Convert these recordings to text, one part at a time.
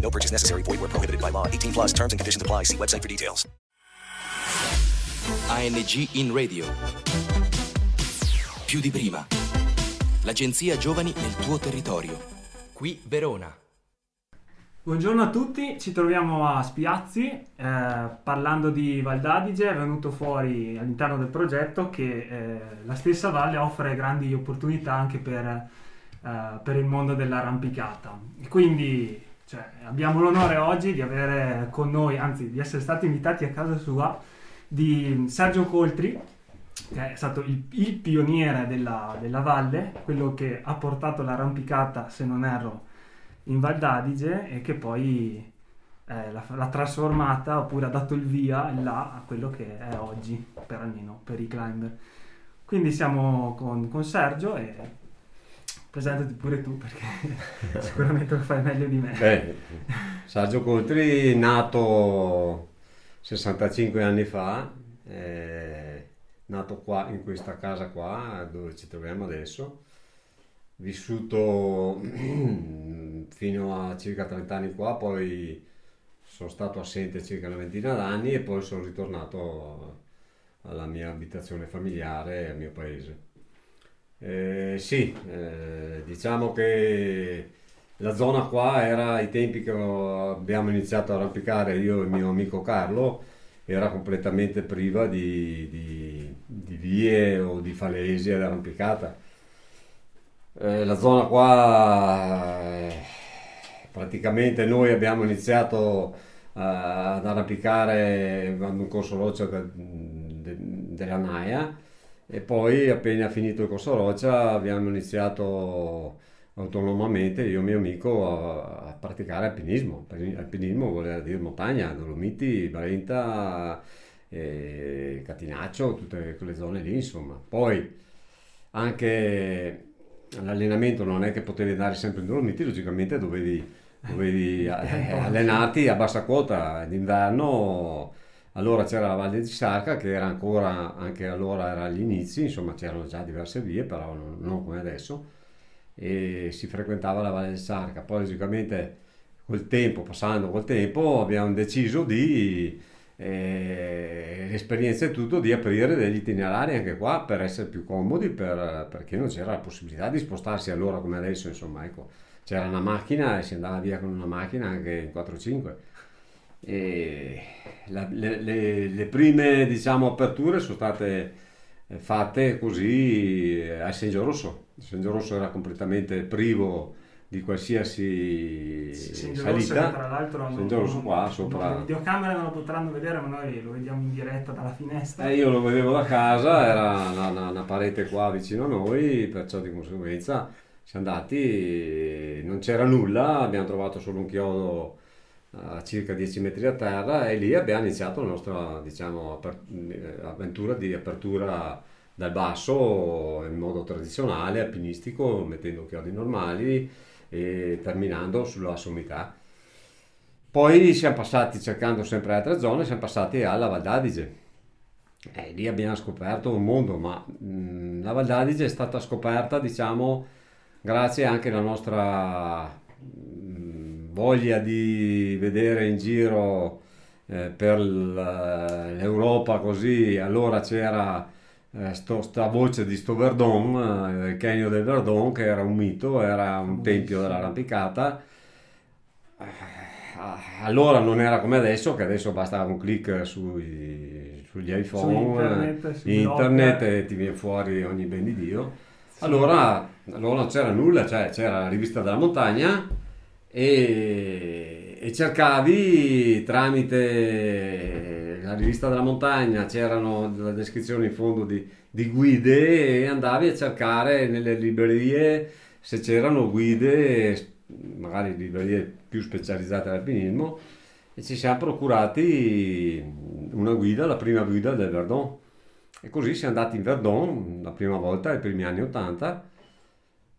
No purchase necessary. Void where prohibited by law. 18 plus terms and conditions apply. See website for details. ANG in radio. Più di prima. L'agenzia Giovani nel tuo territorio. Qui Verona. Buongiorno a tutti, ci troviamo a Spiazzi, eh, parlando di Val d'Adige è venuto fuori all'interno del progetto che eh, la stessa valle offre grandi opportunità anche per, eh, per il mondo dell'arrampicata. Quindi cioè, abbiamo l'onore oggi di avere con noi, anzi di essere stati invitati a casa sua, di Sergio Coltri, che è stato il, il pioniere della, della valle, quello che ha portato l'arrampicata, se non erro, in Val d'Adige e che poi eh, l'ha, trasformata oppure ha dato il via là a quello che è oggi, per almeno per i climber. Quindi siamo con, con Sergio e presentati pure tu perché sicuramente lo fai meglio di me. Beh, Sergio Coltri, nato 65 anni fa, eh, nato qua in questa casa qua dove ci troviamo adesso vissuto fino a circa 30 anni qua, poi sono stato assente circa una ventina d'anni e poi sono ritornato alla mia abitazione familiare, al mio paese. Eh, sì, eh, diciamo che la zona qua era ai tempi che abbiamo iniziato a arrampicare io e il mio amico Carlo, era completamente priva di, di, di vie o di falesi ad arrampicata. Eh, la zona qua eh, praticamente noi abbiamo iniziato ad arrampicare un corso roccia de, de, della Naia e poi appena finito il corso roccia abbiamo iniziato autonomamente io e mio amico a, a praticare alpinismo. Alpinismo vuol dire montagna, Dolomiti, Brenta, eh, Catinaccio, tutte quelle zone lì insomma. Poi anche l'allenamento non è che potevi andare sempre in Dolomiti, logicamente dovevi, dovevi eh, eh allenarti a bassa quota d'inverno. Allora c'era la Valle di Sarca che era ancora, anche allora era agli inizi, insomma c'erano già diverse vie, però non, non come adesso, e si frequentava la Valle di Sarca. Poi logicamente col tempo, passando col tempo, abbiamo deciso di eh, l'esperienza è tutto di aprire degli itinerari anche qua per essere più comodi per, perché non c'era la possibilità di spostarsi allora come adesso insomma ecco c'era una macchina e si andava via con una macchina anche in 4-5 e la, le, le, le, prime diciamo aperture sono state fatte così a San Giorosso San Giorosso era completamente privo di qualsiasi sì, salita. tra l'altro non, non, qua sopra. Le videocamere non lo potranno vedere, ma noi lo vediamo in diretta dalla finestra. Eh, io lo vedevo da casa, era una, una, una, parete qua vicino a noi, perciò di conseguenza siamo andati, non c'era nulla, abbiamo trovato solo un chiodo a circa 10 metri da terra e lì abbiamo iniziato la nostra diciamo, avventura di apertura dal basso in modo tradizionale, alpinistico, mettendo chiodi normali e terminando sulla sommità. Poi siamo passati, cercando sempre altre zone, siamo passati alla Val d'Adige. E lì abbiamo scoperto un mondo, ma mh, la Val d'Adige è stata scoperta, diciamo, grazie anche alla nostra voglia di vedere in giro eh, per l'Europa così. Allora c'era eh, sto, sta voce di sto Verdon, eh, il Canio del Verdon, che era un mito, era un tempio dell'arrampicata. Eh, allora non era come adesso, che adesso basta un clic sui, sugli iPhone, Su internet, internet e ti viene fuori ogni ben di Dio. Allora, allora non c'era nulla, cioè c'era la rivista della montagna e, e cercavi tramite la rivista della montagna c'erano la descrizione in fondo di, di, guide e andavi a cercare nelle librerie se c'erano guide, magari librerie più specializzate all'alpinismo, e ci siamo procurati una guida, la prima guida del Verdon. E così siamo andati in Verdon la prima volta, ai primi anni 80.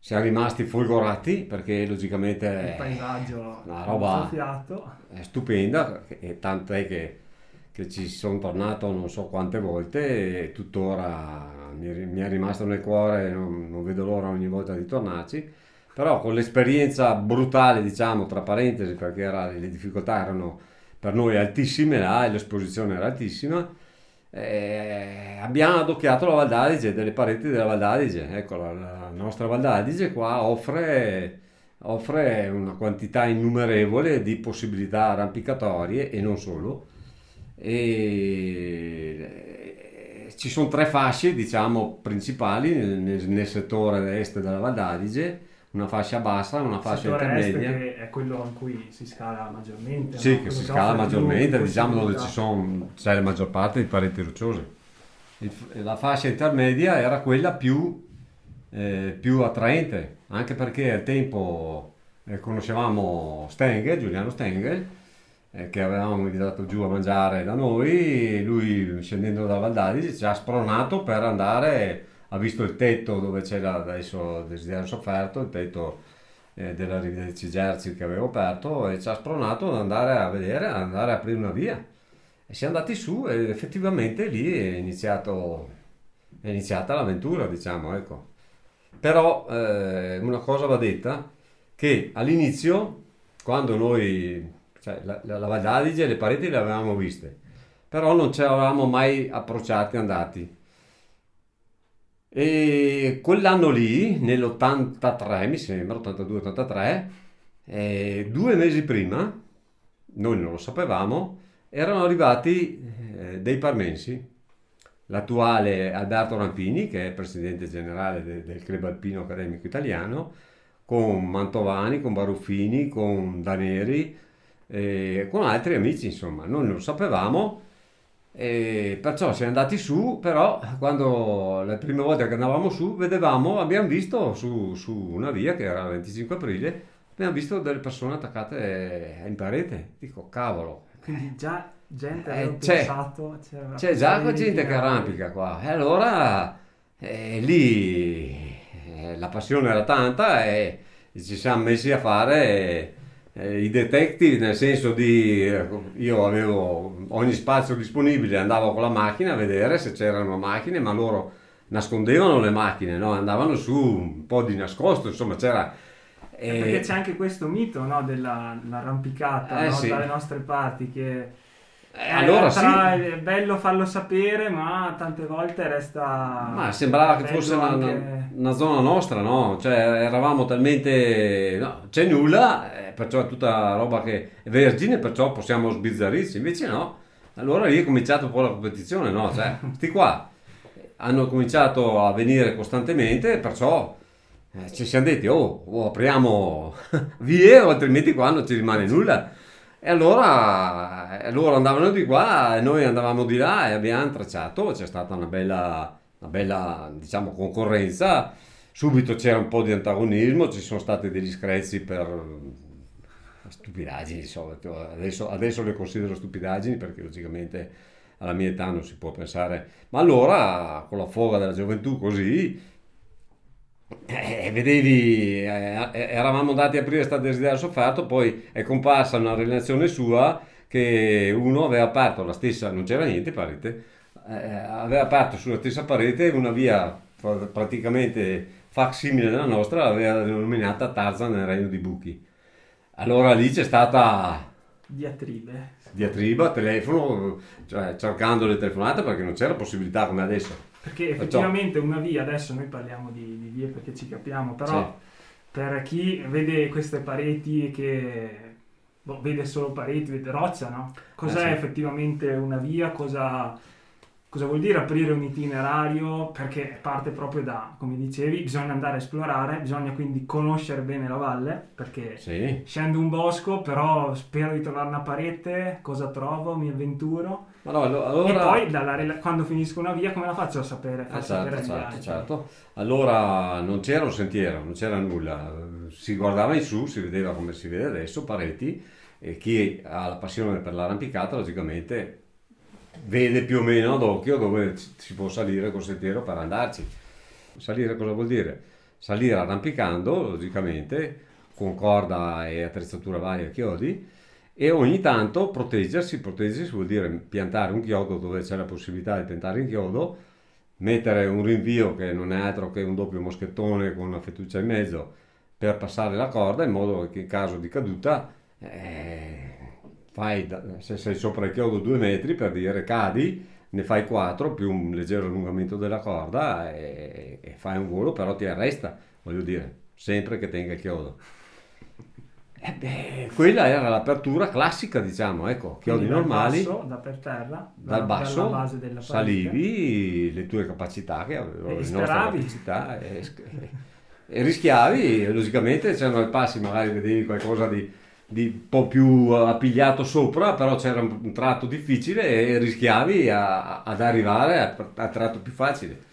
Siamo rimasti folgorati perché logicamente Il paesaggio una ha roba è stupenda, e tanto è che, che ci sono tornato non so quante volte e tuttora mi, è mi è rimasto nel cuore, non, non vedo l'ora ogni volta di tornarci. Però con l'esperienza brutale, diciamo, tra parentesi, perché era- le difficoltà erano per noi altissime là e l'esposizione era altissima, eh, abbiamo adocchiato la Val d'Adige, delle pareti della Val d'Adige. Ecco, la, la nostra Val d'Adige qua offre, offre una quantità innumerevole di possibilità arrampicatorie e non solo. E eh, ci sono tre fasce, diciamo, principali nel, nel- nel settore est della Val d'Adige, una fascia bassa, una fascia settore est intermedia. che è quello in cui si scala maggiormente. Sì, no? che si scala più maggiormente, diciamo dove ci sono, c'è la maggior parte di pareti rocciose. La fascia intermedia era quella più, eh, più attraente, anche perché al tempo eh, conoscevamo Stengel, Giuliano Stengel, eh, che avevamo invitato giù a mangiare da noi, lui scendendo dalla Val d'Adige ci ha spronato per andare, ha visto il tetto dove c'era adesso Desiderio Sofferto, il tetto eh, della Riva dei Cigerzi che avevo aperto e ci ha spronato ad andare a vedere, ad andare a aprire una via. E siamo andati su e effettivamente lì è iniziato, è iniziata l'avventura, diciamo, ecco. Però eh, una cosa va detta, che all'inizio, quando noi, cioè la, la, la Val le pareti le avevamo viste, però non ci eravamo mai approcciati, andati. E quell'anno lì, nell'83, mi sembra, 82-83, eh, due mesi prima, noi non lo sapevamo, erano arrivati eh, dei parmensi. L'attuale Alberto Rampini, che è presidente generale de- del Club Alpino Accademico Italiano, con Mantovani, con Baruffini, con Daneri, eh, con altri amici, insomma, noi non lo sapevamo. E perciò siamo andati su, però quando le prime volte che andavamo su, vedevamo, abbiamo visto su, su una via che era il 25 aprile, abbiamo visto delle persone attaccate in parete. Dico, cavolo, Quindi già gente Eh, c'è. pensato... c'è già gente che arrampica qua. E allora eh, lì eh, la passione era tanta e ci siamo messi a fare eh, i detective, nel senso di eh, io avevo ogni spazio disponibile, andavo con la macchina a vedere se c'erano macchine, ma loro nascondevano le macchine, no? andavano su un po' di nascosto, insomma c'era... Eh, Perché c'è anche questo mito no, dell'arrampicata Eh, no, sì. dalle nostre parti che Eh, allora sì. tra- è bello farlo sapere ma tante volte resta Ma sembrava che fosse una, anche- una- zona nostra, no? Cioè eravamo talmente... no, c'è nulla, eh, perciò è tutta roba che è vergine, perciò possiamo sbizzarrirci. Invece no. Allora lì è cominciata un po' la competizione, no? Cioè, sti qua hanno cominciato a venire costantemente, perciò eh, ci siamo detti, oh, o apriamo vie o altrimenti qua non ci rimane nulla. E allora loro andavano di qua e noi andavamo di là e abbiamo tracciato, c'è stata una bella, una bella diciamo, concorrenza, subito c'era un po' di antagonismo, ci sono stati degli screzi per stupidaggini, solito. Adesso, adesso le considero stupidaggini perché logicamente alla mia età non si può pensare, ma allora con la foga della gioventù così eh, vedevi, eh, eravamo andati a aprire sta desiderio sofferto, poi è comparsa una relazione sua che uno aveva aperto la stessa, non c'era niente parete, eh, aveva aperto sulla stessa parete una via pra- praticamente facsimile della nostra, l'aveva denominata Tarzan nel regno di Buchi. Allora lì c'è stata diatribe diatriba, telefono, cioè cercando le telefonate perché non c'era possibilità come adesso. Perché Perciò- effettivamente una via adesso noi parliamo di, di vie perché ci capiamo però per chi vede queste pareti che boh, vede solo pareti vede roccia no? cos'è Eh, sì. effettivamente una via cosa Cosa vuol dire aprire un itinerario? Perché parte proprio da, come dicevi, bisogna andare a esplorare, bisogna quindi conoscere bene la valle, perché Sì. scendo un bosco, però spero di trovare una parete, cosa trovo, mi avventuro. Ma no, allo- allora... E poi dalla quando finisco una via come la faccio a sapere? Sapere certo, certo, certo. Allora non c'era un sentiero, non c'era nulla. Si guardava in su, si vedeva come si vede adesso, pareti, e chi ha la passione per l'arrampicata, logicamente vede più o meno ad occhio dove si può salire col sentiero per andarci. Salire cosa vuol dire? Salire arrampicando, logicamente, con corda e attrezzatura varia a chiodi, e ogni tanto proteggersi, proteggersi vuol dire piantare un chiodo dove c'è la possibilità di piantare in chiodo, mettere un rinvio che non è altro che un doppio moschettone con una fettuccia in mezzo per passare la corda in modo che in caso di caduta eh, fai, se sei sopra il chiodo due metri per dire cadi, ne fai quattro più un leggero allungamento della corda e, e fai un volo però ti arresta, voglio dire, sempre che tenga il chiodo. Eh beh, quella era l'apertura classica, diciamo, ecco, chiodi normali. Dal basso, da per terra, Dal da- basso dalla base della salivi le tue capacità, che avevo E le nostre capacità, e, e rischiavi, e logicamente c'erano i passi, magari vedevi qualcosa di, di un po' più appigliato sopra, però c'era un, tratto difficile e rischiavi a- ad arrivare a- al tratto più facile.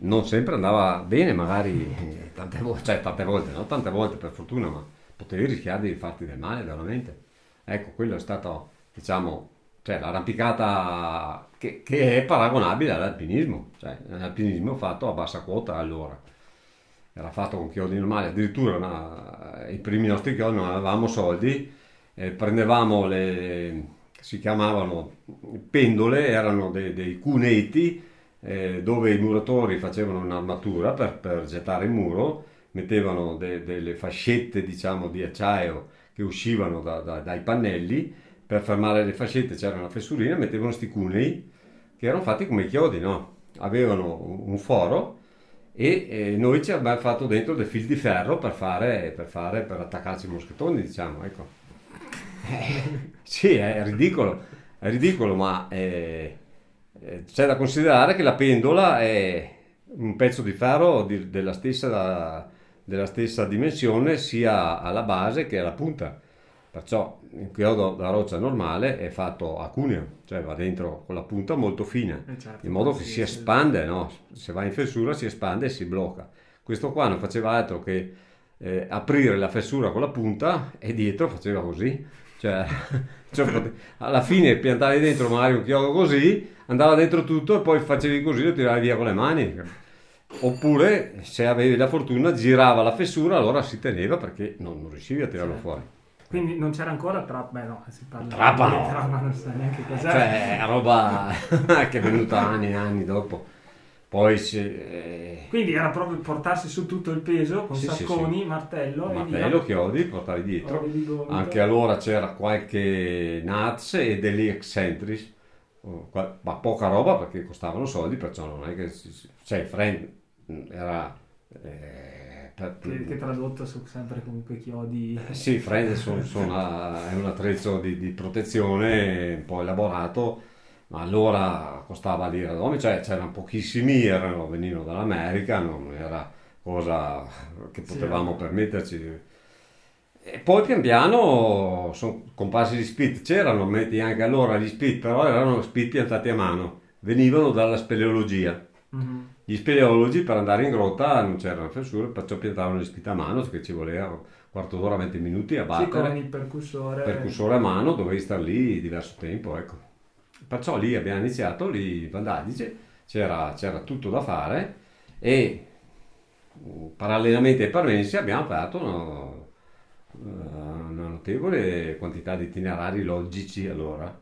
Non sempre andava bene, magari eh, tante volte, cioè tante volte, no? Tante volte per fortuna, ma potevi rischiare di farti del male veramente. Ecco, quello è stato, diciamo, cioè l'arrampicata che, che è paragonabile all'alpinismo, cioè l'alpinismo fatto a bassa quota allora. Era fatto con chiodi normali, addirittura una- i primi nostri chiodi non avevamo soldi, eh, prendevamo le, si chiamavano pendole, erano dei, dei cunetti eh, dove i muratori facevano un'armatura per, per gettare il muro, mettevano de- delle fascette diciamo di acciaio che uscivano da- da- dai pannelli, per fermare le fascette c'era una fessurina, mettevano sti cunei che erano fatti come i chiodi, no? Avevano un foro e eh, noi ci abbiamo fatto dentro dei fil di ferro per fare, per fare, per attaccarci i moschettoni, diciamo, ecco. Eh, sì, è ridicolo, è ridicolo, ma eh, eh, c'è da considerare che la pendola è un pezzo di ferro di- della stessa, della stessa dimensione sia alla base che alla punta. Perciò il chiodo da roccia normale è fatto a cuneo, cioè va dentro con la punta molto fina, Eh, certo, in modo che si- espande, no? Se va in fessura si espande e si blocca. Questo qua non faceva altro che eh, aprire la fessura con la punta e dietro faceva così. Cioè, cioè, alla fine piantavi dentro magari un chiodo così, andava dentro tutto e poi facevi così e lo tiravi via con le mani. Oppure, se avevi la fortuna, girava la fessura, allora si teneva perché non, non riuscivi a tirarlo Certo. fuori. Quindi non c'era ancora trappa, beh no, si parla Trappa di no. trappa, non sa neanche cos'è. Cioè, roba che è venuta anni e anni dopo. Poi si, eh, Quindi era proprio portarsi su tutto il peso con Sì, sì, sacconi, sì. martello e martello, via. chiodi, portavi dietro. Gomito. Anche allora c'era qualche Nats e degli Eccentric, oh, ma poca roba perché costavano soldi, perciò non è che... Cioè, Friend era... eh, per- Che, che tradotto su sempre comunque chiodi. Sì, Friend sono- sono- è un attrezzo di, di protezione un po' elaborato, ma allora costava lire d'ome, cioè c'erano pochissimi, erano, venivano dall'America, non era cosa che Sì, potevamo eh. permetterci. E poi pian piano sono comparsi gli spit, c'erano metti anche allora gli spit, però erano spit piantati a mano, venivano dalla speleologia. Mhm. Gli speleologi per andare in grotta non c'erano fessure, perciò piantavano gli spit a mano, che ci voleva un quarto d'ora, 20 minuti a Sì, battere con il percussore. percussore a mano, dovevi stare lì diverso tempo, ecco. Perciò lì abbiamo iniziato, lì in Val d'Adige, c'era, c'era tutto da fare e mh, parallelamente ai parmensi abbiamo aperto una, una notevole quantità di itinerari logici allora,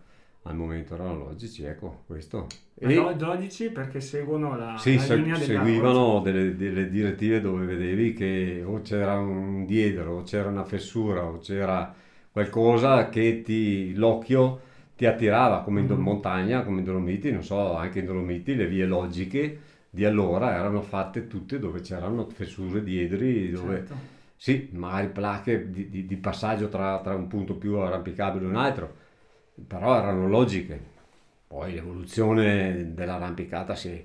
al momento erano logici, ecco questo. Ma E- no, 12 perché seguono la, sì, la se- seguivano delle, delle direttive dove vedevi che o c'era un diedro, o c'era una fessura, o c'era qualcosa che ti, l'occhio ti attirava, come in Mhm. montagna, come in Dolomiti, non so, anche in Dolomiti le vie logiche di allora erano fatte tutte dove c'erano fessure, diedri, dove Certo. sì, magari placche di, di- di passaggio tra, tra un punto più arrampicabile e un altro, però erano logiche. Poi l'evoluzione dell'arrampicata si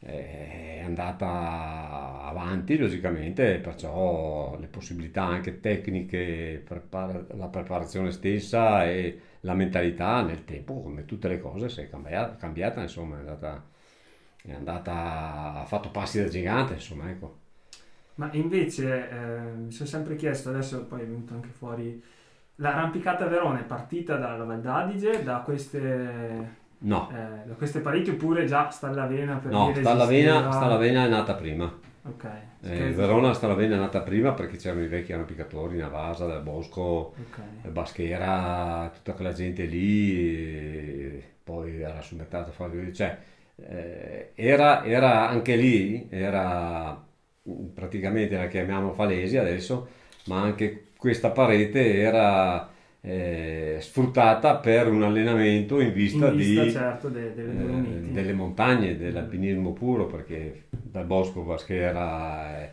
è andata avanti, logicamente, perciò le possibilità anche tecniche, la preparazione stessa e la mentalità nel tempo, come tutte le cose, si è cambiata, cambiata, insomma, è andata, è andata, ha fatto passi da gigante, insomma, ecco. Ma invece eh, mi sono sempre chiesto, adesso poi è venuto anche fuori, l'arrampicata a Verona è partita dalla Val d'Adige, da queste No, eh, da queste pareti oppure già Stallavena per no, dire Stallavena, esisteva? Stallavena è nata prima. Ok. Eh, Verona Stallavena è nata prima perché c'erano i vecchi arrampicatori, Navasa, Del Bosco, ok. Baschera, tutta quella gente lì, poi era mercato Fabio, cioè eh, era, era anche lì, era praticamente la chiamiamo Falesi adesso, ma anche questa parete era eh, sfruttata per un allenamento in vista, In vista, di, certo, de- delle eh, delle montagne, dell'alpinismo puro, perché dal Bosco, Baschera, eh,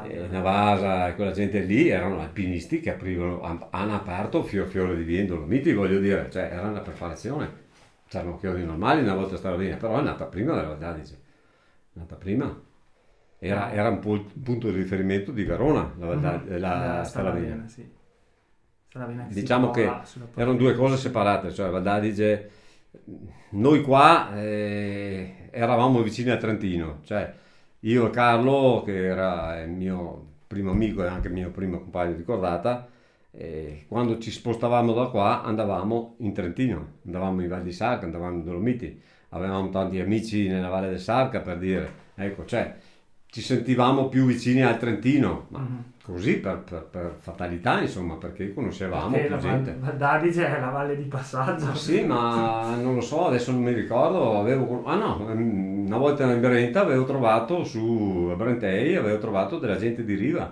eh, Navasa e quella gente lì erano alpinisti che aprivano, han- hanno aperto fior fiore di via in Dolomiti, voglio dire, cioè era una preparazione. C'erano chiodi normali una volta stava bene, però è nata prima della Val d'Adige. È nata prima. Era, era un po' il punto di riferimento di Verona, la, Val d'Adige- Mhm. la Eh, Stallavena. sì. Diciamo che erano due cose separate, cioè Val d'Adige, noi qua eh, eravamo vicini a Trentino, cioè io e Carlo, che era il mio primo amico e anche il mio primo compagno di cordata, eh, quando ci spostavamo da qua andavamo in Trentino, andavamo in Val di Sarca, andavamo in Dolomiti, avevamo tanti amici nella Valle del Sarca per dire, ecco, cioè ci sentivamo più vicini al Trentino, ma Mhm. così per, per- per fatalità, insomma, perché conoscevamo Perché più la gente. Val d'Adige è la valle di passaggio. Ma sì, ma non lo so, adesso non mi ricordo. Avevo, ah no, ehm, una volta in Brenta avevo trovato su Brentei, avevo trovato della gente di Riva,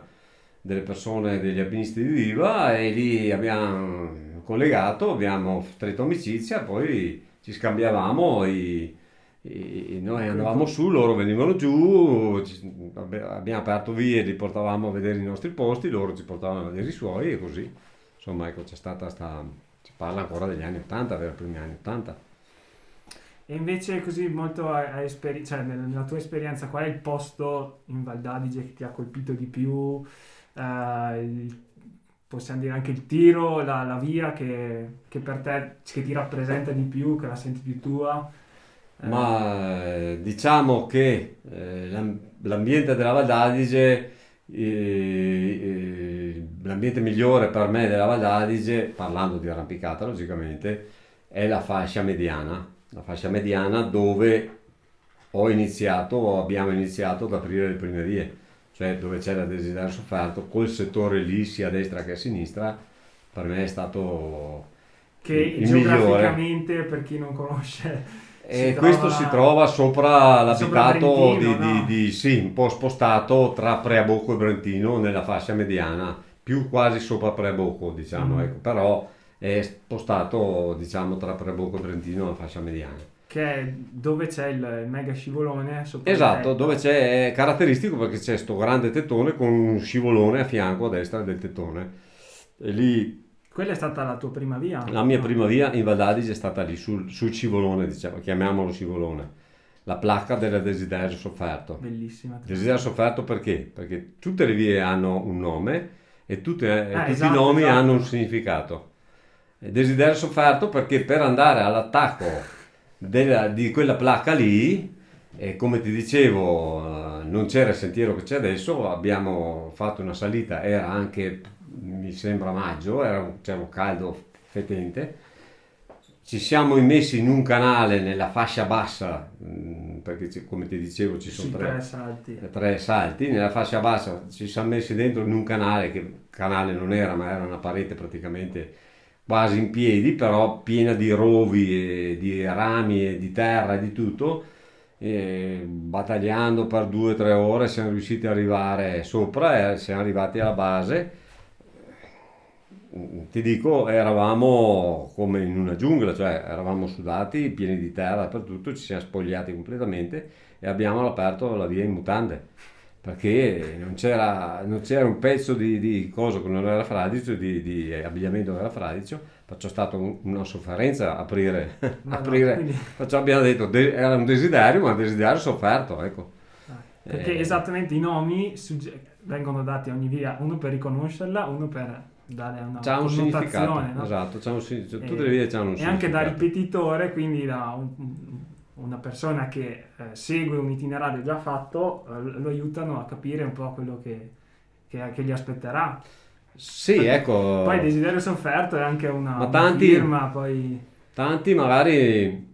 delle persone, degli alpinisti di Riva e lì abbiamo collegato, abbiamo stretto amicizia, poi ci scambiavamo i- i- noi andavamo su, loro venivano giù, ci- abbiamo aperto vie, li portavamo a vedere i nostri posti, loro ci portavano a vedere i suoi e così. Insomma, ecco, c'è stata sta... si parla ancora degli anni 80, vero? Primi anni 80. E invece così molto a, a esperi- cioè, nel- nella tua esperienza qual è il posto in Val d'Adige che ti ha colpito di più? Eh, il- possiamo dire anche il tiro, la, la via che, che per te che ti rappresenta di più, che la senti più tua? Eh, Ma eh, diciamo che eh, l'am- l'ambiente della Val d'Adige, eh, eh, l'ambiente migliore per me della Val d'Adige, parlando di arrampicata logicamente, è la fascia mediana. La fascia mediana dove ho iniziato o abbiamo iniziato ad aprire le prime vie, cioè dove c'è la desiderio sofferto, quel settore lì sia a destra che a sinistra, per me è stato che il migliore. geograficamente, per chi non conosce, E si questo trova- si trova sopra l'abitato di, Brentino, di- no? di- sì, un po' spostato tra Preabocco e Brentino nella fascia mediana, più quasi sopra Preabocco, diciamo, Mm. ecco, però è spostato, diciamo, tra Preabocco e Brentino nella fascia mediana. che è dove c'è il, mega scivolone sopra Esatto, dove c'è, è caratteristico perché c'è sto grande tettone con un scivolone a fianco a destra del tettone. E lì Quella è stata la tua prima via? La mia prima via in Val d'Adige è stata lì sul, sul scivolone, diciamo, chiamiamolo scivolone, la placca del desiderio sofferto. Bellissima. Desiderio sofferto perché? Perché tutte le vie hanno un nome e tutte- eh, tutti esatto, i nomi esatto. hanno un significato. Desiderio sofferto perché per andare all'attacco della- di quella placca lì, e come ti dicevo, eh, non c'era il sentiero che c'è adesso, abbiamo fatto una salita, era anche, mi sembra maggio, era un, c'era un caldo fetente, ci siamo immessi in un canale nella fascia bassa, mh, perché come ti dicevo ci sono Sui tre, tre salti. tre salti, nella fascia bassa ci siamo messi dentro in un canale, che canale non era, ma era una parete praticamente quasi in piedi, però piena di rovi, e di rami e di terra e di tutto. E battagliando per due o tre ore siamo riusciti ad arrivare sopra e siamo arrivati alla base. Ti dico, eravamo come in una giungla, cioè eravamo sudati, pieni di terra dappertutto, ci siamo spogliati completamente e abbiamo aperto la via in mutande perché non c'era, non c'era un pezzo di, di coso che non era fradicio, di, di abbigliamento che era fradicio, perciò è stata un- una sofferenza aprire, Ma no, aprire. quindi- perciò abbiamo detto de- era un desiderio, ma un desiderio sofferto, ecco. Perché Eh. esattamente i nomi sugge- vengono dati a ogni via, uno per riconoscerla, uno per dare una C'ha un significato, no? esatto, c'ha un E- tutte le vie hanno un E anche da significato. ripetitore, quindi da un- una persona che eh, segue un itinerario già fatto, eh, lo aiutano a capire un po' quello che, che- che gli aspetterà. Sì, ecco. Poi desiderio sofferto è anche una, Ma una tanti- firma, poi... Tanti magari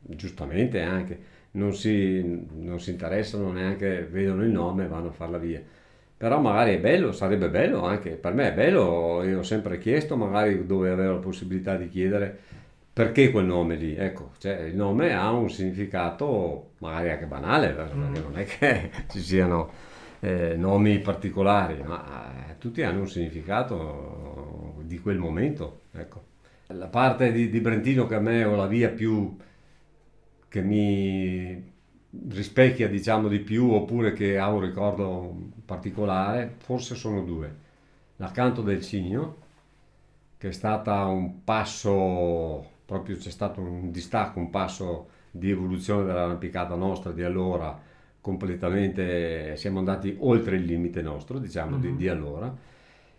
giustamente anche, non si, non si interessano neanche, vedono il nome e vanno a farla via. Però magari è bello, sarebbe bello anche, per me è bello, io ho sempre chiesto magari dove avevo la possibilità di chiedere perché quel nome lì? Ecco, cioè, il nome ha un significato magari anche banale, perché mm. non è che ci siano eh, nomi particolari, ma eh, tutti hanno un significato di quel momento. Ecco. La parte di, di Brentino che a me ho la via più che mi rispecchia diciamo di più oppure che ha un ricordo particolare, forse sono due. L'accanto del Cigno, che è stata un passo proprio c'è stato un distacco, un passo di evoluzione dell'arrampicata nostra di allora, completamente siamo andati oltre il limite nostro, diciamo, mm-hmm. di, mhm. di, allora.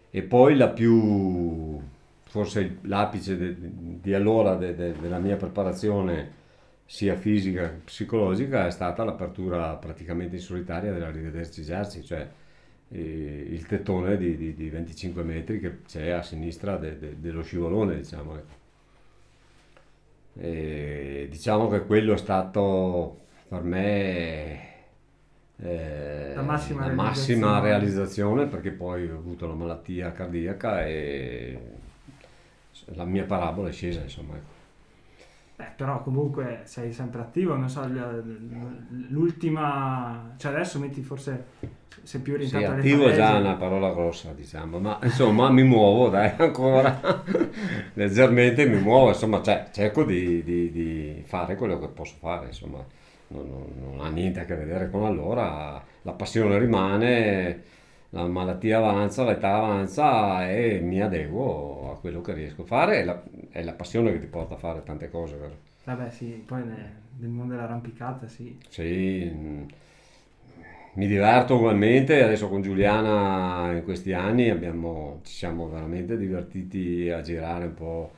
E poi la più, forse l'apice de, di allora de, de, della mia preparazione sia fisica che psicologica è stata l'apertura praticamente in solitaria della Rivederci Giarci, cioè eh, il tettone di, di, di, 25 metri che c'è a sinistra dello scivolone, diciamo. E diciamo che quello è stato per me eh, la, massima, la realizzazione. massima, realizzazione. perché poi ho avuto una malattia cardiaca e la mia parabola è scesa insomma ecco. Beh, però comunque sei sempre attivo, non so, l'ultima, cioè adesso metti forse sei più orientato sì, attivo è già una parola grossa, diciamo, ma insomma mi muovo, dai, ancora. Leggermente mi muovo, insomma, cioè, cerco di, di, di, fare quello che posso fare, insomma, non, non, non ha niente a che vedere con allora, la passione rimane, la malattia avanza, l'età avanza e mi adeguo a quello che riesco a fare, è la, è la passione che ti porta a fare tante cose, vero? Vabbè sì, poi nel mondo dell'arrampicata sì. Sì, mm, mi diverto ugualmente, adesso con Giuliana in questi anni abbiamo, ci siamo veramente divertiti a girare un po',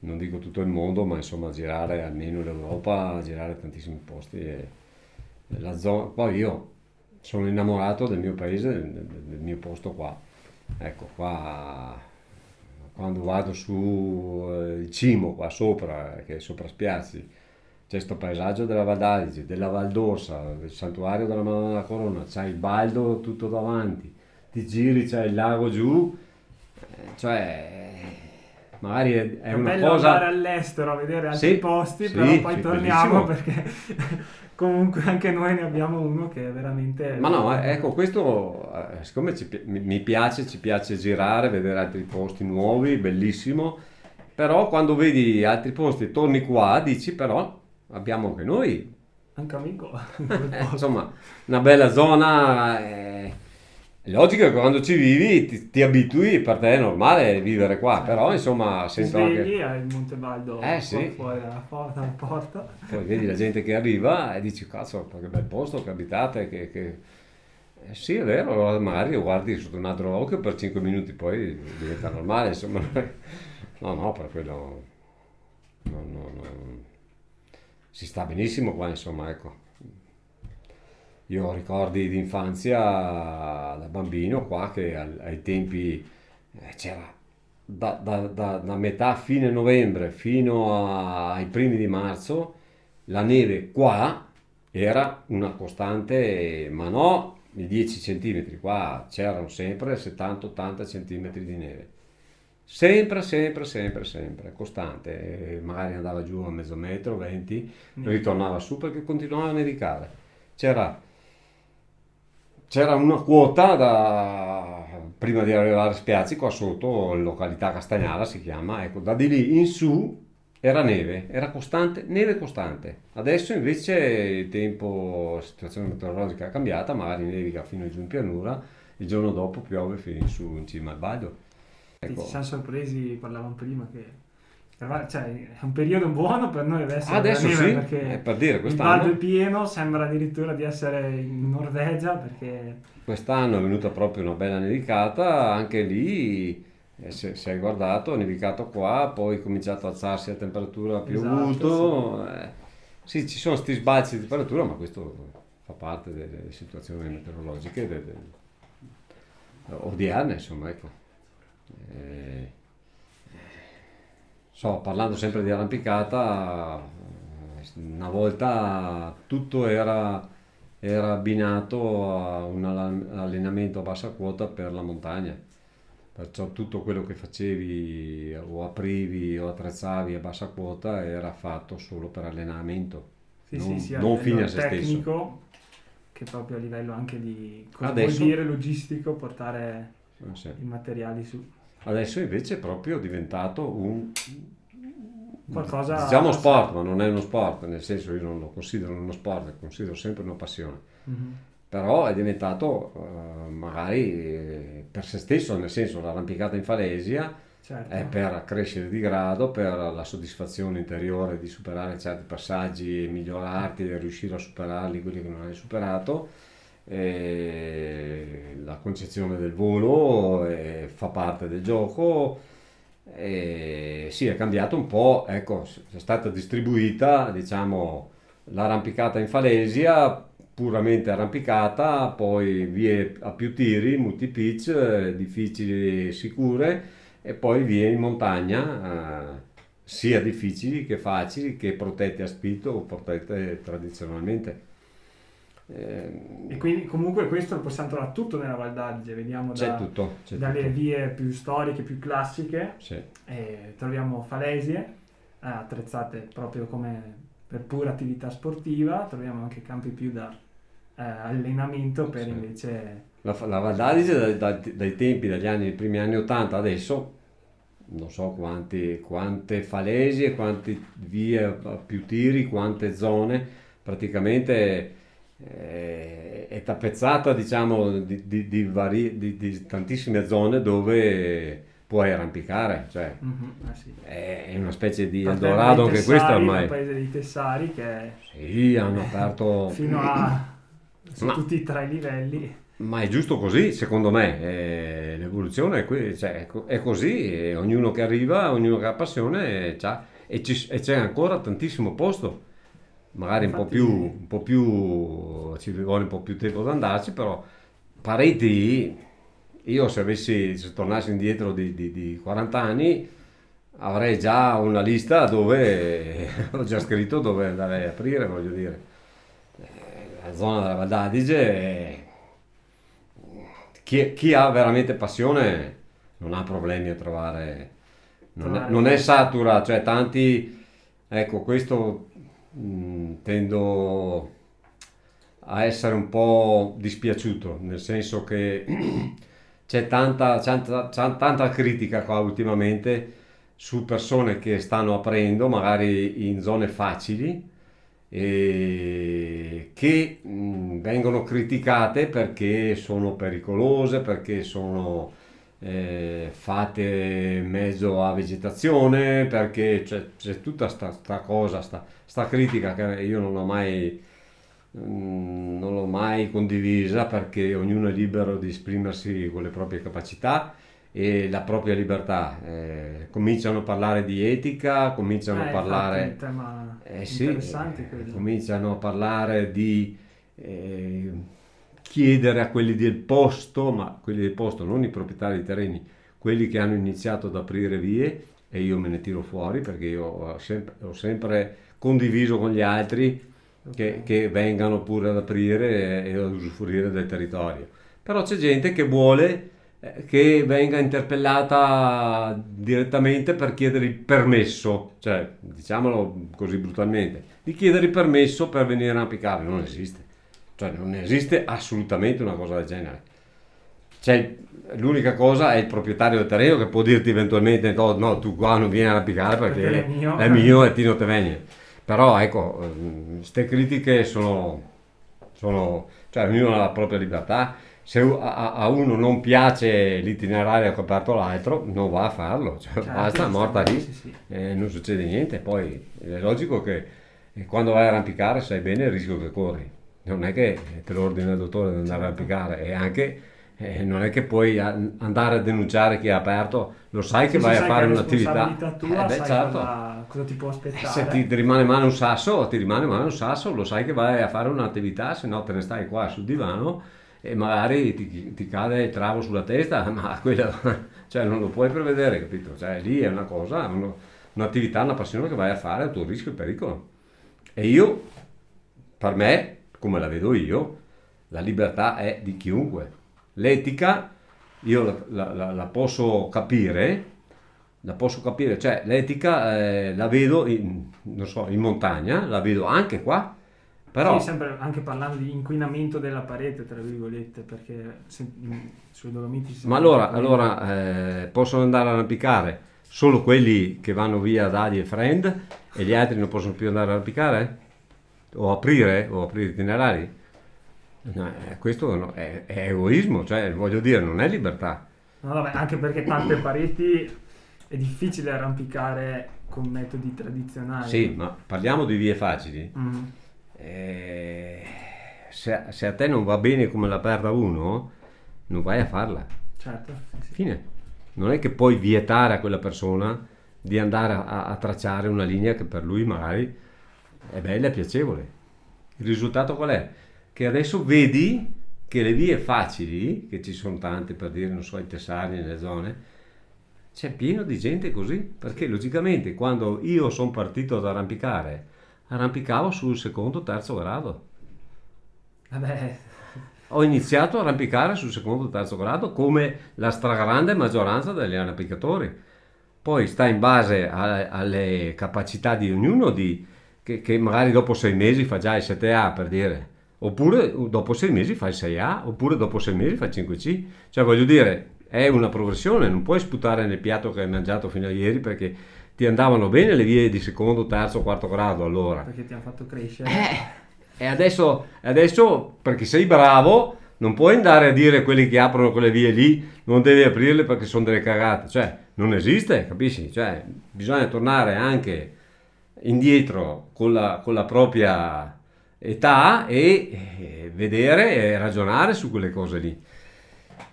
non dico tutto il mondo, ma insomma a girare almeno l'Europa, a girare tantissimi posti. E la zona, poi io sono innamorato del mio paese, del, del mio posto qua. Ecco, qua quando vado su eh, il cimo qua sopra, che è sopra Spiazzi, c'è questo paesaggio della Val d'Adige, della Val d'Orsa, il santuario della Madonna della Corona, c'è il baldo tutto davanti, ti giri, c'è il lago giù, eh, cioè magari è, è, è una bello cosa... andare all'estero a vedere altri sì, posti, sì, però poi torniamo perché comunque anche noi ne abbiamo uno che è veramente... Ma no, eh, ecco, questo eh, siccome ci, mi piace, ci piace girare, vedere altri posti nuovi, bellissimo, però quando vedi altri posti torni qua, dici però abbiamo anche noi. Anche amico. eh, insomma, una bella zona. Eh, è logico che quando ci vivi ti, ti, abitui, per te è normale vivere qua, però insomma sento anche... Svegli al Monte Baldo eh, sì. fuori dalla porta, dalla porta. Poi vedi la gente che arriva e dici, cazzo, che bel posto che abitate, che... che... Eh, sì, è vero, magari lo guardi sotto un altro occhio per 5 minuti, poi diventa normale, insomma. No, no, per quello... No, no, no si sta benissimo qua, insomma, ecco. Io ho ricordi di infanzia da bambino qua che ai tempi eh, c'era da, da, da, da, metà fine novembre fino ai primi di marzo la neve qua era una costante, ma no i 10 cm, qua c'erano sempre 70-80 cm di neve. Sempre, sempre, sempre, sempre, costante. E magari andava giù a mezzo metro, 20, mm. ritornava su perché continuava a nevicare. C'era, c'era una quota da, prima di arrivare a Spiazzi, qua sotto, località Castagnara si chiama, ecco, da di lì in su era neve, era costante, neve costante. Adesso invece il tempo, la situazione meteorologica è cambiata, magari nevica fino giù in pianura, il giorno dopo piove fino in su in cima al Baglio. Ecco. Ci siamo sorpresi, parlavamo prima che cioè, è un periodo buono per noi adesso. Adesso sì, perché è per dire, quest'anno... il Valdo è pieno, sembra addirittura di essere in Norvegia perché... Quest'anno è venuta proprio una bella nevicata, anche lì eh, se, se, hai guardato, è nevicato qua, poi è cominciato a alzarsi la temperatura, ha piovuto. Esatto, sì. Eh, sì. ci sono questi sbalzi di temperatura, ma questo fa parte delle situazioni meteorologiche de, de, odierne, insomma, ecco. Eh, so, parlando sempre di arrampicata, una volta tutto era, era abbinato a un allenamento a bassa quota per la montagna. Perciò tutto quello che facevi o aprivi o attrezzavi a bassa quota era fatto solo per allenamento, Sì, non, sì, sì, non fine a se stesso. tecnico, che proprio a livello anche di cosa Adesso- vuol dire logistico portare Eh, i materiali su. Adesso invece è proprio diventato un Qualcosa- diciamo sport, ma non è uno sport, nel senso io non lo considero uno sport, lo considero sempre una passione. Mhm. Però è diventato eh, magari eh, per se stesso, nel senso l'arrampicata in falesia Certo. è per crescere di grado, per la soddisfazione interiore di superare certi passaggi e migliorarti e riuscire a superarli, quelli che non hai superato. E la concezione del volo eh, fa parte del gioco. E sì, è cambiato un po', ecco, è stata distribuita, diciamo, l'arrampicata in falesia, puramente arrampicata, poi vie a più tiri, multi-pitch, eh, difficili e sicure, e poi vie in montagna, eh, sia difficili che facili, che protette a spitto o protette tradizionalmente. Eh, E quindi comunque questo lo possiamo trovare tutto nella Val d'Adige, vediamo da- tutto, dalle tutto. vie più storiche, più classiche, Sì. troviamo falesie eh, attrezzate proprio come per pura attività sportiva, troviamo anche campi più da eh, allenamento per Sì. invece... La, la Val d'Adige dai, dai- dai tempi, dagli anni, primi anni 80 adesso, non so quanti, quante falesie, quante vie a più tiri, quante zone, praticamente eh, è tappezzata diciamo di, di- di vari- di- di tantissime zone dove puoi arrampicare, cioè Mhm, eh sì. è una specie di Eldorado anche questo ormai. dal paese dei Tessari che è Sì, hanno aperto... fino a Ma- tutti i tre livelli. Ma è giusto così, secondo me. Eh, l'evoluzione è, que- cioè, è co- è così, e ognuno che arriva, ognuno che ha passione, c'ha- e, ci- e c'è ancora tantissimo posto. Magari un po' Infatti- più, un po' più, ci vuole un po' più tempo ad andarci, però pareti, io se avessi, se tornassi indietro di, di- di 40 anni, avrei già una lista dove, ho già scritto dove andare a aprire, voglio dire. Eh, La zona della Val d'Adige è- chi, chi ha veramente passione non ha problemi a trovare, non non è satura, cioè tanti, ecco questo mh, tendo a essere un po' dispiaciuto, nel senso che c'è tanta, tanta, tanta critica qua ultimamente su persone che stanno aprendo magari in zone facili e che mh, vengono criticate perché sono pericolose, perché sono eh, fatte in mezzo a vegetazione, perché c'è, c'è tutta sta, sta cosa, sta, sta critica che io non ho mai, mh, non l'ho mai condivisa perché ognuno è libero di esprimersi con le proprie capacità e la propria libertà. Eh, cominciano a parlare di etica, cominciano Eh, a parlare... Eh sì, eh, cominciano a parlare di eh, chiedere a quelli del posto, ma quelli del posto, non i proprietari di terreni, quelli che hanno iniziato ad aprire vie, e io me ne tiro fuori perché io ho sempre, ho sempre condiviso con gli altri che, che vengano pure ad aprire e, ad usufruire del territorio. Però c'è gente che vuole eh, che venga interpellata direttamente per chiedere il permesso, cioè diciamolo così brutalmente, di chiedere il permesso per venire a arrampicare, non esiste, cioè non esiste assolutamente una cosa del genere. C'è, l'unica cosa è il proprietario del terreno che può dirti eventualmente no, no, tu qua non vieni a arrampicare perché, Perché è mio." è mio e ti non te vieni. Però ecco, queste critiche sono, sono, cioè ognuno ha la propria libertà. Se a, a uno non piace l'itinerario che ha aperto l'altro, non va a farlo, cioè, Certo, basta, morta lì, sì, sì. e non succede niente. Poi è logico che eh, quando vai a arrampicare sai bene il rischio che corri. Non è che te lo ordina il dottore di andare a arrampicare, e anche eh, non è che puoi andare a denunciare chi ha aperto, lo sai che vai a fare un'attività. tua, Eh, beh, certo. cosa, cosa ti può Eh, aspettare. Se ti, ti rimane mano un sasso, ti rimane mano un sasso, lo sai che vai a fare un'attività, se no te ne stai qua sul divano e magari ti, ti cade il travo sulla testa, ma quello cioè, non lo puoi prevedere, capito? Cioè, lì è una cosa, uno- un'attività, una passione che vai a fare a tuo rischio e pericolo. E io, per me, come la vedo io, la libertà è di chiunque. L'etica, io la, la- la- posso capire, la posso capire, cioè l'etica eh, la vedo in, non so, in montagna, la vedo anche qua, però... Sì, sempre anche parlando di inquinamento della parete, tra virgolette, perché se- sui Dolomiti si Ma allora, allora eh, possono andare a arrampicare solo quelli che vanno via da Adi e Friend e gli altri non possono più andare a arrampicare? O aprire? O aprire itinerari? No, eh, questo no, è, è egoismo, cioè voglio dire, non è libertà. No, vabbè, anche perché tante pareti è difficile arrampicare con metodi tradizionali. Sì, ma parliamo di vie facili. Mm. Eh, se, se a te non va bene come la perda uno, non vai a farla. Certo, sì, sì. Fine. Non è che puoi vietare a quella persona di andare a, a tracciare una linea che per lui magari è bella e piacevole. Il risultato qual è? Che adesso vedi che le vie facili, che ci sono tante per dire, non so, i Tessari nelle zone, c'è pieno di gente così, perché logicamente quando io sono partito ad arrampicare, arrampicavo sul secondo, terzo grado. Vabbè, Ho iniziato a arrampicare sul secondo o terzo grado come la stragrande maggioranza degli arrampicatori. Poi sta in base a- alle capacità di ognuno di, che, che magari dopo sei mesi fa già il 7A per dire, oppure dopo sei mesi fa il 6A, oppure dopo sei mesi fa il 5C. Cioè voglio dire, è una progressione, non puoi sputare nel piatto che hai mangiato fino a ieri perché ti andavano bene le vie di secondo, terzo, quarto grado allora. perché ti hanno fatto crescere. Eh, e adesso, adesso, perché sei bravo, non puoi andare a dire a quelli che aprono quelle vie lì, non devi aprirle perché sono delle cagate. Cioè, non esiste, capisci? Cioè, bisogna tornare anche indietro con la, con la propria età e eh, vedere e ragionare su quelle cose lì.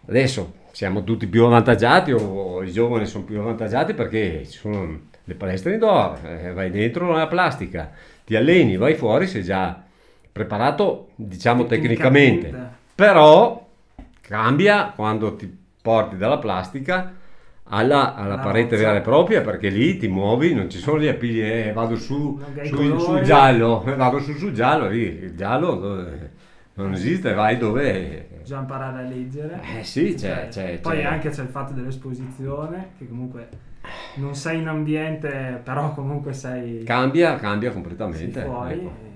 Adesso siamo tutti più avvantaggiati o, i giovani sono più avvantaggiati perché ci sono le palestre indoor, eh, vai dentro nella plastica, ti alleni, vai fuori, sei già preparato, diciamo tecnicamente. Tecnicamente. Però cambia quando ti porti dalla plastica alla, alla La parete vera e propria perché lì ti muovi, non ci sono gli appigli, eh, vado su, su- sul giallo, vado su sul giallo, lì, il giallo dove- non esiste, vai dove... Bisogna imparare a leggere. Eh sì, c'è, Cioè, c'è, Poi c'è. anche c'è il fatto dell'esposizione, che comunque non sei in ambiente, però comunque sei, Cambia, cambia completamente. fuori. ecco. e-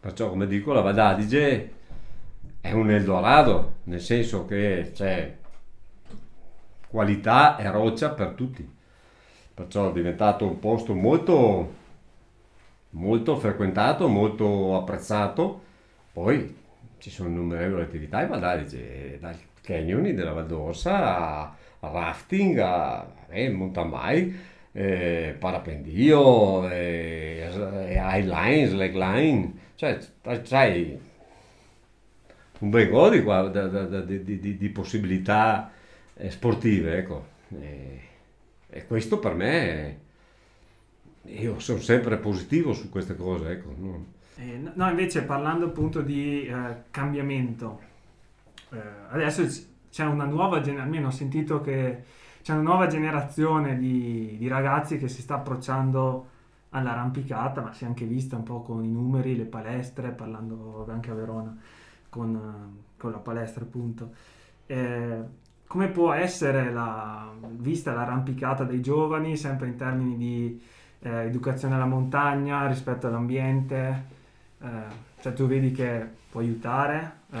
Perciò, come dico, la Val d'Adige è un Eldorado, nel senso che c'è qualità e roccia per tutti. Perciò è diventato un posto molto, molto frequentato, molto apprezzato. Poi ci sono innumerevoli attività in Val dal canyoning della Val d'Orsa a, rafting, a eh, mountain bike, eh, parapendio, eh, eh, highline, slackline, cioè c'hai un bel di, di- di- di- possibilità sportive, ecco. E, e questo per me, è- io sono sempre positivo su queste cose, ecco. no? Eh, no- invece parlando appunto di eh, cambiamento, eh, adesso c'è una nuova generazione, almeno ho sentito che c'è una nuova generazione di, di ragazzi che si sta approcciando all'arrampicata, ma si è anche vista un po' con i numeri, le palestre, parlando anche a Verona con, eh, con la palestra appunto. Eh, come può essere la, vista l'arrampicata dei giovani, sempre in termini di eh, educazione alla montagna rispetto all'ambiente? Eh, cioè tu vedi che può aiutare? Eh,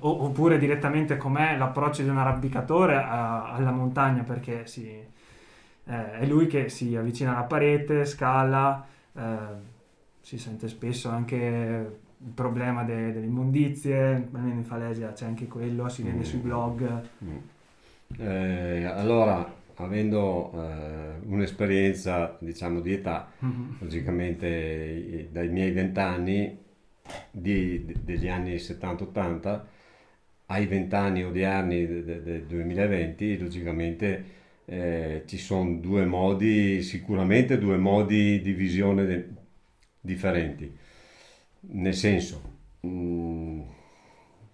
oppure direttamente com'è l'approccio di un arrampicatore a- alla montagna? Perché si, eh, è lui che si avvicina alla parete, scala, eh, si sente spesso anche il problema de- delle immondizie, almeno in Falesia c'è anche quello, si vede sui blog. Eh, allora, avendo eh, un'esperienza, diciamo, di età, logicamente i- dai miei vent'anni de- degli anni 70-80 ai vent'anni odierni de- de- del 2020, logicamente eh, ci sono due modi, sicuramente due modi di visione de- differenti. Nel senso, mh,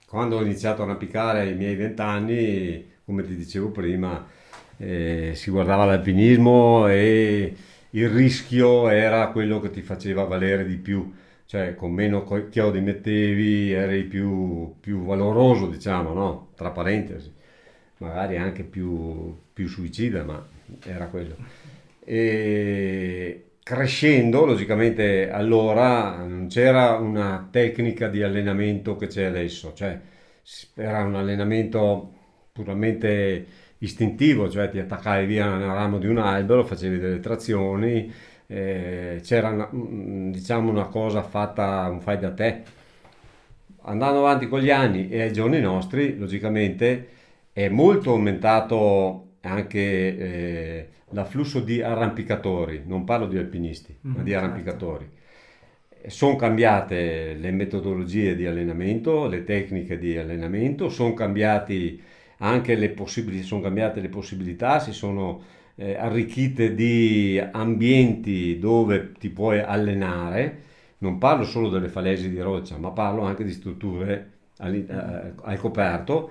quando ho iniziato a arrampicare ai miei vent'anni, come ti dicevo prima, eh, si guardava l'alpinismo e, il rischio era quello che ti faceva valere di più, cioè con meno chiodi mettevi eri più, più valoroso, diciamo, no? Tra parentesi, magari anche più, più suicida, ma era quello. E crescendo, logicamente, allora non c'era una tecnica di allenamento che c'è adesso, cioè era un allenamento puramente istintivo, cioè ti attaccavi via nel ramo di un albero, facevi delle trazioni, eh, c'era una, mm, diciamo una cosa fatta, un fai da te. Andando avanti con gli anni e ai giorni nostri, logicamente è molto aumentato anche eh, l'afflusso di arrampicatori, non parlo di alpinisti, mm, ma di certo. arrampicatori. Sono cambiate le metodologie di allenamento, le tecniche di allenamento, sono cambiati anche le possibilità, sono cambiate le possibilità, si sono eh, arricchite di ambienti dove ti puoi allenare. Non parlo solo delle falesi di roccia, ma parlo anche di strutture al, eh, al coperto,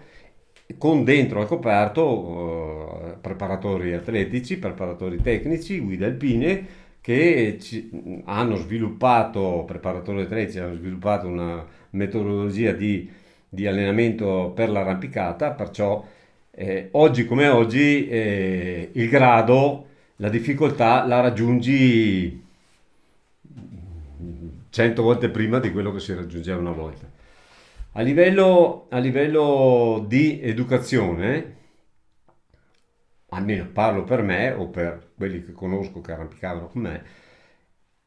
con dentro al coperto eh, preparatori atletici, preparatori tecnici, guide alpine che ci, hanno sviluppato, preparatori atletici hanno sviluppato una metodologia di di allenamento per l'arrampicata, perciò eh, oggi come oggi eh, il grado, la difficoltà la raggiungi 100 volte prima di quello che si raggiungeva una volta. A livello, a livello di educazione, almeno parlo per me o per quelli che conosco che arrampicavano con me,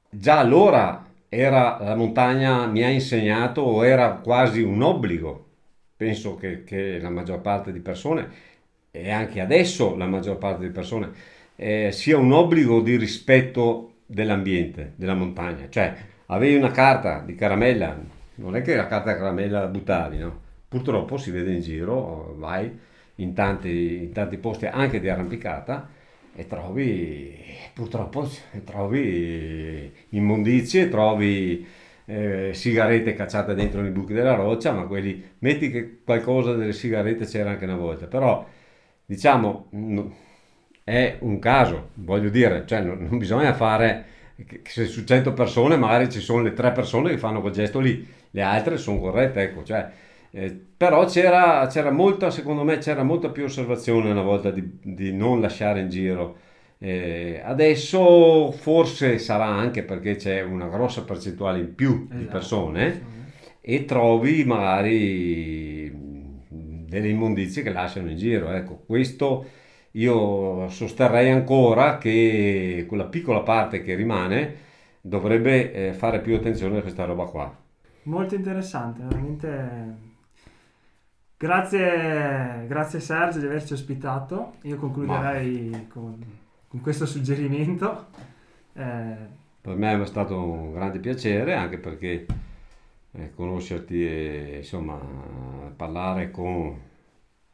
già allora era, la montagna mi ha insegnato o era quasi un obbligo. Penso che, che la maggior parte di persone, e anche adesso la maggior parte di persone, eh, sia un obbligo di rispetto dell'ambiente, della montagna. Cioè, avevi una carta di caramella, non è che la carta di caramella la buttavi, no? Purtroppo si vede in giro, vai in tanti, in tanti posti anche di arrampicata, e trovi purtroppo trovi immondizie, trovi eh, sigarette cacciate dentro nei buchi della roccia, ma quelli metti che qualcosa delle sigarette c'era anche una volta, però diciamo è un caso, voglio dire, cioè non, non bisogna fare se su 100 persone magari ci sono le tre persone che fanno quel gesto lì, le altre sono corrette, ecco, cioè eh, però c'era, c'era molta, secondo me, c'era molta più osservazione una volta di, di non lasciare in giro. Eh, adesso forse sarà anche perché c'è una grossa percentuale in più esatto, di persone e trovi magari delle immondizie che lasciano in giro. Ecco, questo io sosterrei ancora che quella piccola parte che rimane dovrebbe eh, fare più attenzione a questa roba qua. Molto interessante, veramente Grazie, grazie Sergio di averci ospitato. Io concluderei con, con, questo suggerimento. Eh, per me è stato un grande piacere anche perché eh, conoscerti e insomma parlare con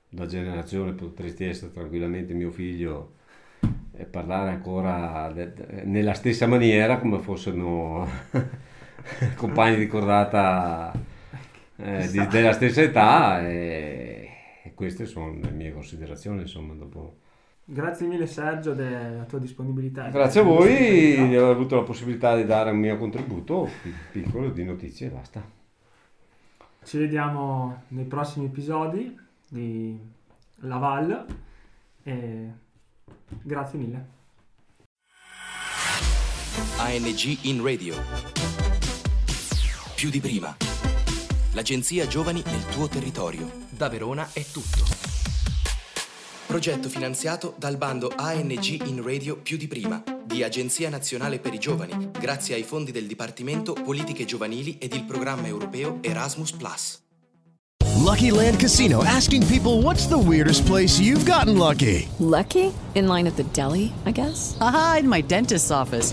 la generazione potresti essere tranquillamente mio figlio e parlare ancora de, de, nella stessa maniera come fossero compagni di cordata eh, di, della stessa età e, e, queste sono le mie considerazioni insomma dopo Grazie mille Sergio della tua disponibilità. Grazie a voi di aver avuto la possibilità di dare un mio contributo piccolo di notizie e basta. Ci vediamo nei prossimi episodi di Laval e grazie mille. ANG in radio. Più di prima. L'agenzia Giovani nel tuo territorio. Da Verona è tutto. Progetto finanziato dal bando ANG in Radio più di prima di Agenzia Nazionale per i Giovani, grazie ai fondi del Dipartimento Politiche Giovanili ed il programma europeo Erasmus ⁇ Lucky Land Casino asking people what's the weirdest place you've gotten lucky? Lucky? In line at the deli, I guess? Aha, in my dentist's office.